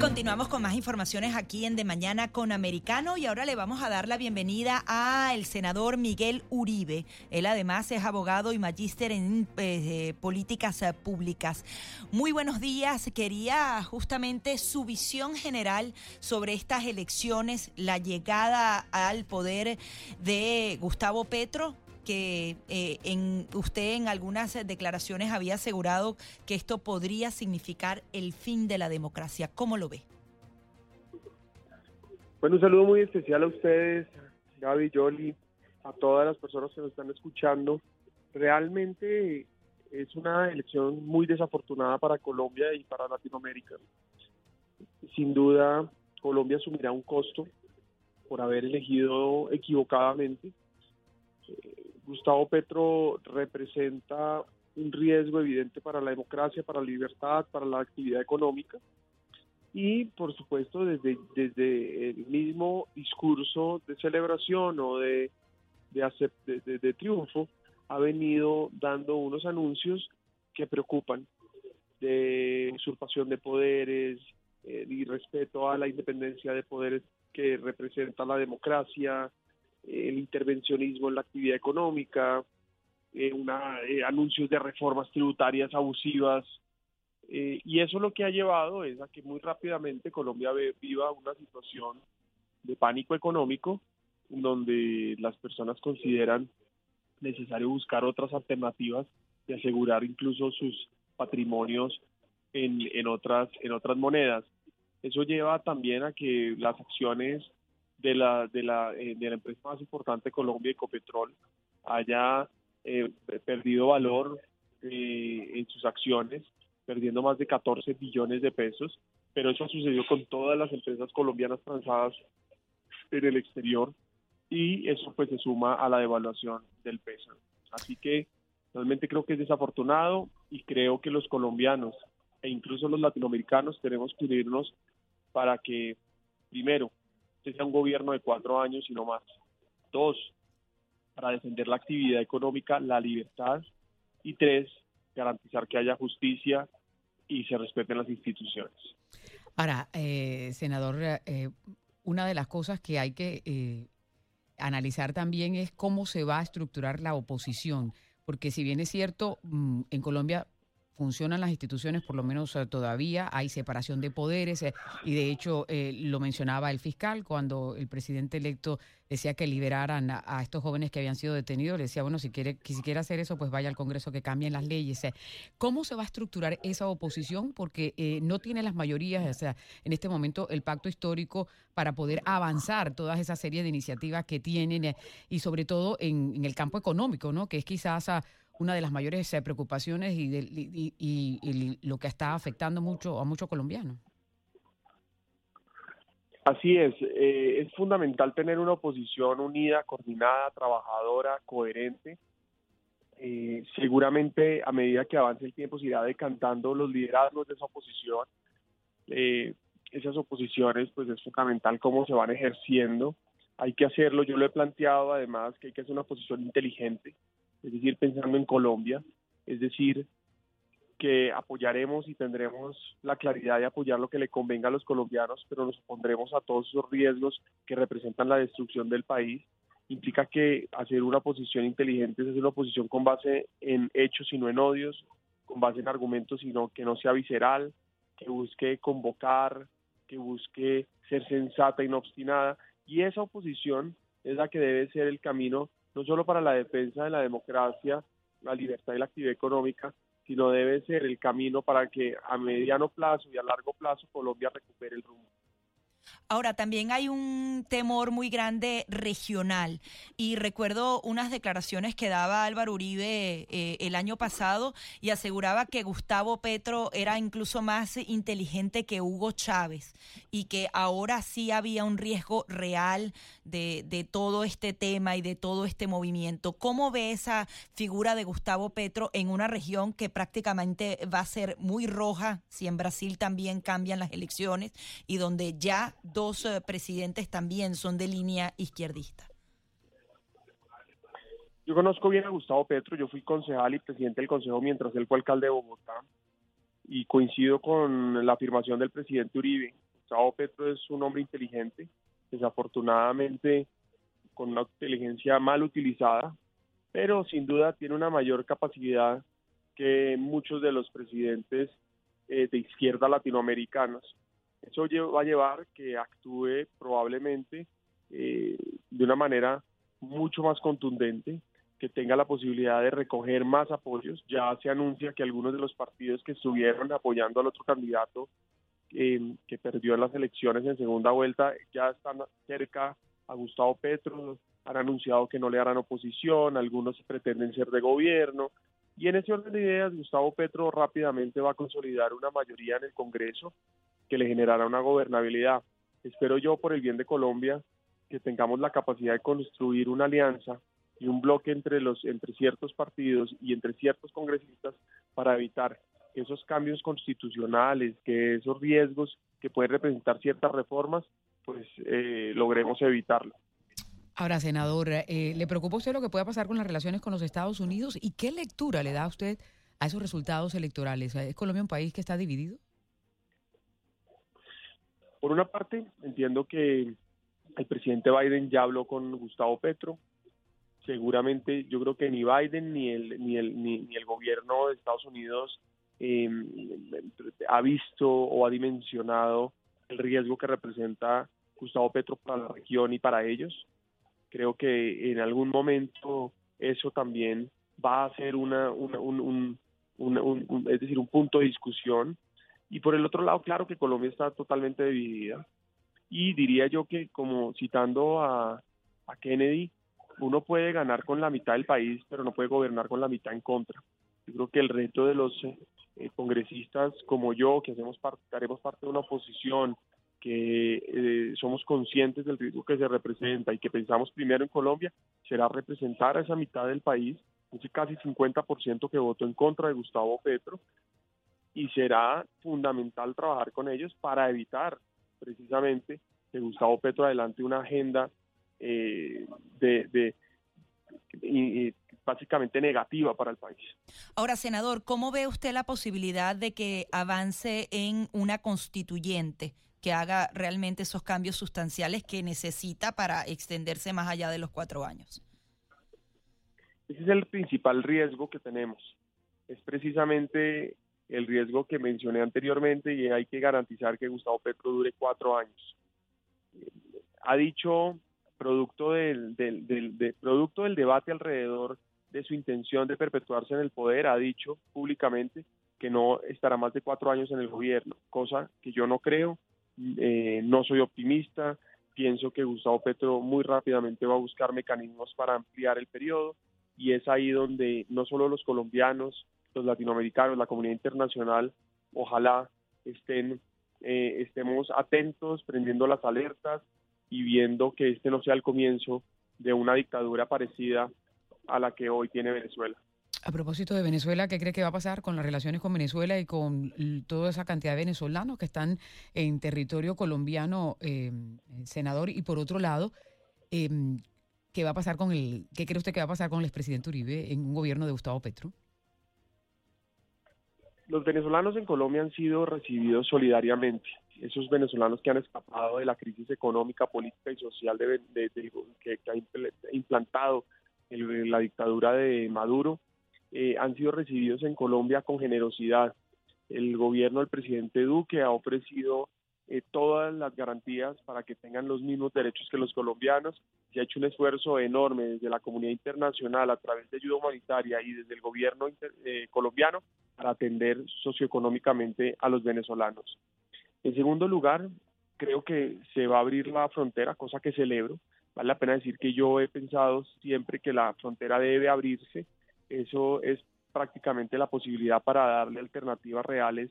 Continuamos con más informaciones aquí en De Mañana con Americano y ahora le vamos a dar la bienvenida al senador Miguel Uribe. Él además es abogado y magíster en eh, políticas eh, públicas. Muy buenos días. Quería justamente su visión general sobre estas elecciones, la llegada al poder de Gustavo Petro que eh, en, usted en algunas declaraciones había asegurado que esto podría significar el fin de la democracia. ¿Cómo lo ve? Bueno, un saludo muy especial a ustedes, Gaby, Yoli, a todas las personas que nos están escuchando. Realmente es una elección muy desafortunada para Colombia y para Latinoamérica. Sin duda, Colombia asumirá un costo por haber elegido equivocadamente. Gustavo Petro representa un riesgo evidente para la democracia, para la libertad, para la actividad económica. Y, por supuesto, desde, el mismo discurso de celebración o de, de, de, triunfo, ha venido dando unos anuncios que preocupan de usurpación de poderes eh, y a la independencia de poderes que representa la democracia, el intervencionismo en la actividad económica, eh, eh, anuncios de reformas tributarias abusivas, eh, y eso lo que ha llevado es a que muy rápidamente Colombia viva una situación de pánico económico, donde las personas consideran necesario buscar otras alternativas y asegurar incluso sus patrimonios en, en, otras, en otras monedas. Eso lleva también a que las acciones de la, de la, eh, de la empresa más importante de Colombia, Ecopetrol, haya eh, perdido valor eh, en sus acciones, perdiendo más de 14 billones de pesos, pero eso sucedió con todas las empresas colombianas transadas en el exterior y eso pues se suma a la devaluación del peso. Así que realmente creo que es desafortunado y creo que los colombianos e incluso los latinoamericanos tenemos que unirnos para que, primero, sea un gobierno de cuatro años y no más. Dos, para defender la actividad económica, la libertad. Y tres, garantizar que haya justicia y se respeten las instituciones. Ahora, eh, senador, eh, una de las cosas que hay que eh, analizar también es cómo se va a estructurar la oposición, porque si bien es cierto, mm, en Colombia funcionan las instituciones, por lo menos eh, todavía hay separación de poderes eh, y de hecho eh, lo mencionaba el fiscal cuando el presidente electo decía que liberaran a, estos jóvenes que habían sido detenidos, le decía, bueno, si quiere, si quiere hacer eso, pues vaya al Congreso que cambien las leyes. ¿Cómo se va a estructurar esa oposición? Porque no tiene las mayorías, o sea, en este momento el pacto histórico para poder avanzar todas esas series de iniciativas que tienen y sobre todo en, en el campo económico, ¿no? Que es quizás a una de las mayores eh, preocupaciones y, y, lo que está afectando mucho a muchos colombianos. Así es, eh, es fundamental tener una oposición unida, coordinada, trabajadora, coherente. Eh, seguramente a medida que avance el tiempo se irá decantando los liderazgos de esa oposición. esas oposiciones, pues es fundamental cómo se van ejerciendo. Hay que hacerlo, yo lo he planteado además que hay que hacer una oposición inteligente, es decir, pensando en Colombia, es decir, que apoyaremos y tendremos la claridad de apoyar lo que le convenga a los colombianos, pero nos opondremos a todos esos riesgos que representan la destrucción del país. Implica que hacer una posición inteligente es hacer una posición con base en hechos y no en odios, con base en argumentos, sino que no sea visceral, que busque convocar, que busque ser sensata y no obstinada. Y esa oposición es la que debe ser el camino no solo para la defensa de la democracia, la libertad y la actividad económica, sino debe ser el camino para que a mediano plazo y a largo plazo Colombia recupere el rumbo. Ahora, también hay un temor muy grande regional y recuerdo unas declaraciones que daba Álvaro Uribe eh, el año pasado y aseguraba que Gustavo Petro era incluso más inteligente que Hugo Chávez y que ahora sí había un riesgo real de, de todo este tema y de todo este movimiento. ¿Cómo ve esa figura de Gustavo Petro en una región que prácticamente va a ser muy roja si en Brasil también cambian las elecciones y donde ya dos eh, presidentes también son de línea izquierdista. Yo conozco bien a Gustavo Petro, yo fui concejal y presidente del consejo mientras él fue alcalde de Bogotá y coincido con la afirmación del presidente Uribe. Gustavo Petro es un hombre inteligente, desafortunadamente con una inteligencia mal utilizada, pero sin duda tiene una mayor capacidad que muchos de los presidentes eh, de izquierda latinoamericanos. Eso va a llevar que actúe probablemente eh, de una manera mucho más contundente, que tenga la posibilidad de recoger más apoyos. Ya se anuncia que algunos de los partidos que estuvieron apoyando al otro candidato eh, que perdió las elecciones en segunda vuelta ya están cerca a Gustavo Petro, han anunciado que no le harán oposición, algunos pretenden ser de gobierno. Y en ese orden de ideas, Gustavo Petro rápidamente va a consolidar una mayoría en el Congreso que le generara una gobernabilidad. Espero yo, por el bien de Colombia, que tengamos la capacidad de construir una alianza y un bloque entre los entre ciertos partidos y entre ciertos congresistas para evitar esos cambios constitucionales, que esos riesgos que pueden representar ciertas reformas, pues eh, logremos evitarlo. Ahora, senador, eh, ¿le preocupa usted lo que pueda pasar con las relaciones con los Estados Unidos? ¿Y qué lectura le da a usted a esos resultados electorales? ¿Es Colombia un país que está dividido? Por una parte, entiendo que el presidente Biden ya habló con Gustavo Petro. Seguramente yo creo que ni Biden ni el, ni el, ni, el gobierno de Estados Unidos em, ha visto o ha dimensionado el riesgo que representa Gustavo Petro para la región y para ellos. Creo que en algún momento eso también va a ser una, un, es decir, un punto de discusión y por el otro lado, claro que Colombia está totalmente dividida. Y diría yo que, como citando a, Kennedy, uno puede ganar con la mitad del país, pero no puede gobernar con la mitad en contra. Yo creo que el reto de los eh, congresistas como yo, que hacemos parte, haremos parte de una oposición, que eh, somos conscientes del riesgo que se representa y que pensamos primero en Colombia, será representar a esa mitad del país, ese casi 50% que votó en contra de Gustavo Petro, y será fundamental trabajar con ellos para evitar precisamente que Gustavo Petro adelante una agenda eh, de, básicamente negativa para el país. Ahora, senador, ¿cómo ve usted la posibilidad de que avance en una constituyente que haga realmente esos cambios sustanciales que necesita para extenderse más allá de los cuatro años? Ese es el principal riesgo que tenemos. Es precisamente el riesgo que mencioné anteriormente y hay que garantizar que Gustavo Petro dure cuatro años. Ha dicho, producto del, del, producto del debate alrededor de su intención de perpetuarse en el poder, ha dicho públicamente que no estará más de cuatro años en el gobierno, cosa que yo no creo, eh, no soy optimista, pienso que Gustavo Petro muy rápidamente va a buscar mecanismos para ampliar el periodo y es ahí donde no solo los colombianos, los latinoamericanos, la comunidad internacional, ojalá estén, eh, estemos atentos, prendiendo las alertas y viendo que este no sea el comienzo de una dictadura parecida a la que hoy tiene Venezuela. A propósito de Venezuela, ¿qué cree que va a pasar con las relaciones con Venezuela y con toda esa cantidad de venezolanos que están en territorio colombiano, eh, senador? Y por otro lado, eh, ¿qué va a pasar con el, qué cree usted que va a pasar con el expresidente Uribe en un gobierno de Gustavo Petro? Los venezolanos en Colombia han sido recibidos solidariamente. Esos venezolanos que han escapado de la crisis económica, política y social que, ha implantado la dictadura de Maduro, eh, han sido recibidos en Colombia con generosidad. El gobierno del presidente Duque ha ofrecido eh, todas las garantías para que tengan los mismos derechos que los colombianos. Se ha hecho un esfuerzo enorme desde la comunidad internacional a través de ayuda humanitaria y desde el gobierno eh, colombiano para atender socioeconómicamente a los venezolanos. En segundo lugar, creo que se va a abrir la frontera, cosa que celebro. Vale la pena decir que yo he pensado siempre que la frontera debe abrirse. Eso es prácticamente la posibilidad para darle alternativas reales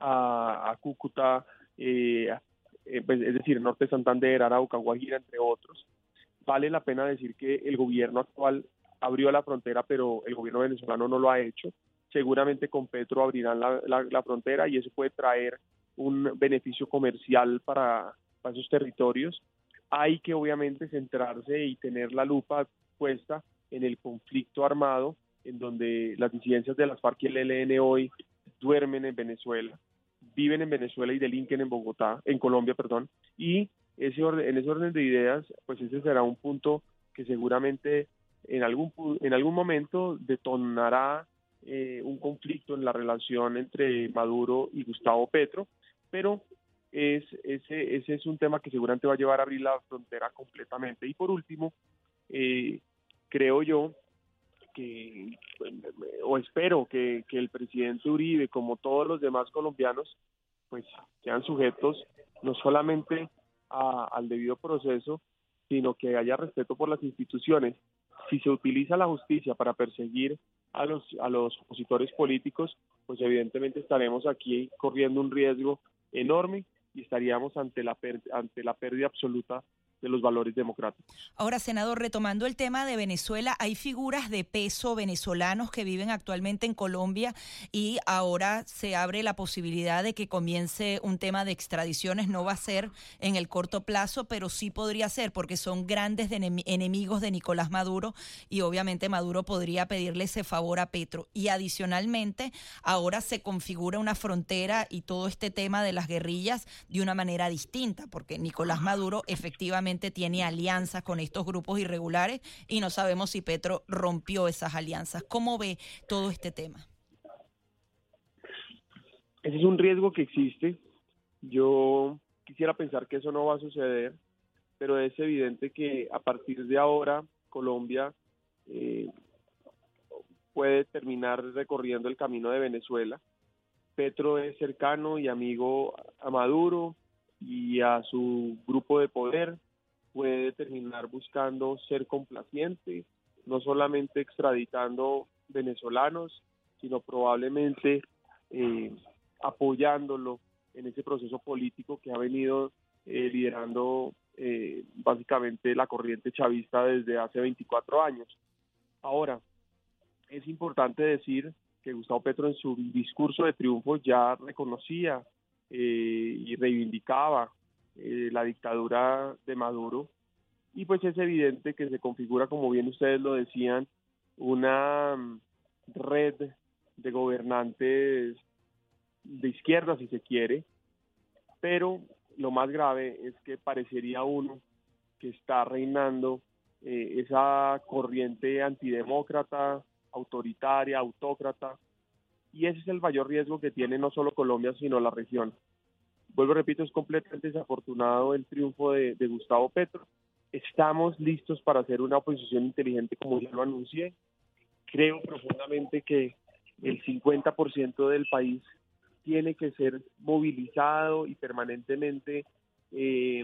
a, Cúcuta, eh, eh, pues, es decir, Norte Santander, Arauca, Guajira, entre otros. Vale la pena decir que el gobierno actual abrió la frontera, pero el gobierno venezolano no lo ha hecho. Seguramente con Petro abrirán la, frontera y eso puede traer un beneficio comercial para, para esos territorios. Hay que obviamente centrarse y tener la lupa puesta en el conflicto armado, en donde las disidencias de las FARC y el ELN hoy duermen en Venezuela, viven en Venezuela y delinquen en Bogotá, en Colombia, perdón, y ese orden, en ese orden de ideas, pues ese será un punto que seguramente en algún, en algún momento detonará eh, un conflicto en la relación entre Maduro y Gustavo Petro, pero es, ese, ese es un tema que seguramente va a llevar a abrir la frontera completamente. Y por último, eh, creo yo que, o espero que, el presidente Uribe, como todos los demás colombianos, pues sean sujetos no solamente al debido proceso, sino que haya respeto por las instituciones. Si se utiliza la justicia para perseguir a los, a los opositores políticos, pues evidentemente estaremos aquí corriendo un riesgo enorme y estaríamos ante la, ante la pérdida absoluta de los valores democráticos. Ahora, senador, retomando el tema de Venezuela, hay figuras de peso venezolanos que viven actualmente en Colombia y ahora se abre la posibilidad de que comience un tema de extradiciones. No va a ser en el corto plazo, pero sí podría ser porque son grandes enemigos de Nicolás Maduro y obviamente Maduro podría pedirle ese favor a Petro. Y adicionalmente, ahora se configura una frontera y todo este tema de las guerrillas de una manera distinta, porque Nicolás Maduro efectivamente tiene alianzas con estos grupos irregulares y no sabemos si Petro rompió esas alianzas. ¿Cómo ve todo este tema? Ese es un riesgo que existe. Yo quisiera pensar que eso no va a suceder, pero es evidente que a partir de ahora Colombia eh, puede terminar recorriendo el camino de Venezuela. Petro es cercano y amigo a Maduro y a su grupo de poder puede terminar buscando ser complaciente, no solamente extraditando venezolanos, sino probablemente eh, apoyándolo en ese proceso político que ha venido eh, liderando eh, básicamente la corriente chavista desde hace 24 años. Ahora, es importante decir que Gustavo Petro en su discurso de triunfo ya reconocía y reivindicaba eh, la dictadura de Maduro. Y pues es evidente que se configura, como bien ustedes lo decían, una mm, red de gobernantes de izquierda, si se quiere, pero lo más grave es que parecería uno que está reinando eh, esa corriente antidemócrata, autoritaria, autócrata, y ese es el mayor riesgo que tiene no solo Colombia, sino la región vuelvo repito, es completamente desafortunado el triunfo de, Gustavo Petro. Estamos listos para hacer una oposición inteligente como ya lo anuncié. Creo profundamente que el 50% del país tiene que ser movilizado y permanentemente eh,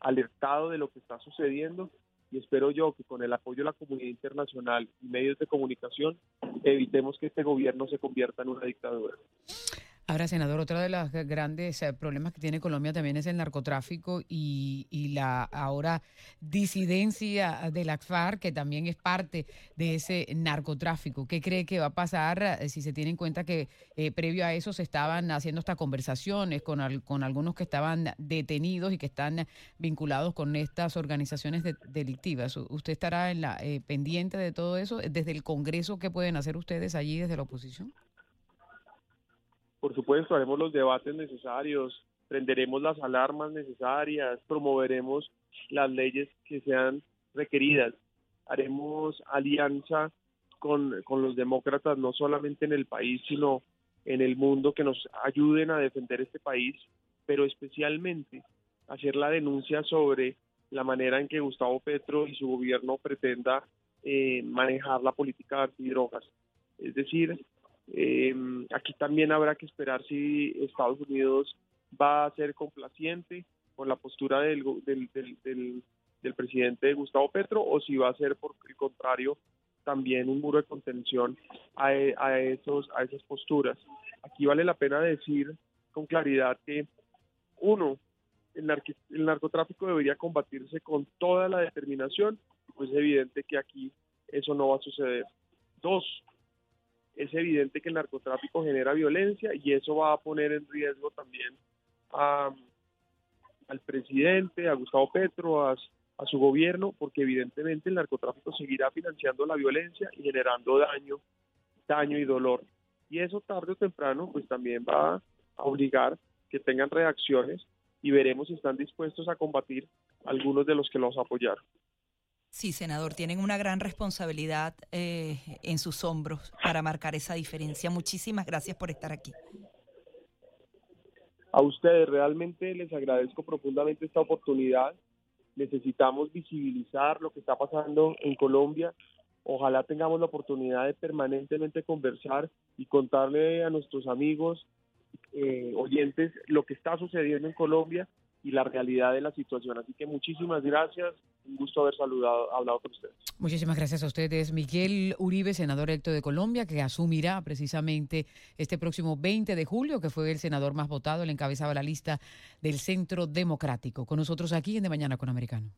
alertado de lo que está sucediendo y espero yo que con el apoyo de la comunidad internacional y medios de comunicación evitemos que este gobierno se convierta en una dictadura. Ahora, senador, otro de los grandes eh, problemas que tiene Colombia también es el narcotráfico y, la ahora disidencia de la FARC, que también es parte de ese narcotráfico. ¿Qué cree que va a pasar eh, si se tiene en cuenta que eh, previo a eso se estaban haciendo estas conversaciones con, con algunos que estaban detenidos y que están vinculados con estas organizaciones delictivas? ¿Usted estará en la, pendiente de todo eso? Desde el Congreso, ¿qué pueden hacer ustedes allí desde la oposición? Por supuesto, haremos los debates necesarios, prenderemos las alarmas necesarias, promoveremos las leyes que sean requeridas, haremos alianza con, los demócratas, no solamente en el país, sino en el mundo, que nos ayuden a defender este país. pero especialmente hacer la denuncia sobre la manera en que Gustavo Petro y su gobierno pretenda eh, manejar la política de antidrogas. Es decir, eh, aquí también habrá que esperar si Estados Unidos va a ser complaciente con la postura del, del, del, del, presidente Gustavo Petro o si va a ser, por el contrario, también un muro de contención a, a, esos, a esas posturas. Aquí vale la pena decir con claridad que, uno, el, el narcotráfico debería combatirse con toda la determinación, pues es evidente que aquí eso no va a suceder. Dos, es evidente que el narcotráfico genera violencia y eso va a poner en riesgo también a, al presidente, a Gustavo Petro, a, su gobierno, porque evidentemente el narcotráfico seguirá financiando la violencia y generando daño, daño y dolor. Y eso tarde o temprano pues también va a obligar que tengan reacciones y veremos si están dispuestos a combatir algunos de los que los apoyaron. Sí, senador, tienen una gran responsabilidad eh, en sus hombros para marcar esa diferencia. Muchísimas gracias por estar aquí. A ustedes realmente les agradezco profundamente esta oportunidad. Necesitamos visibilizar lo que está pasando en Colombia. Ojalá tengamos la oportunidad de permanentemente conversar y contarle a nuestros amigos, eh, oyentes, lo que está sucediendo en Colombia y la realidad de la situación. Así que muchísimas gracias, un gusto haber saludado, hablado con ustedes. Muchísimas gracias a ustedes. Miguel Uribe, senador electo de Colombia, que asumirá precisamente este próximo 20 de julio, que fue el senador más votado, él encabezaba la lista del Centro Democrático. Con nosotros aquí en De Mañana con Americano.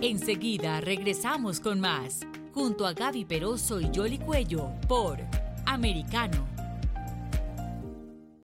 Enseguida regresamos con más, junto a Gaby Peroso y Jolly Cuello, por Americano.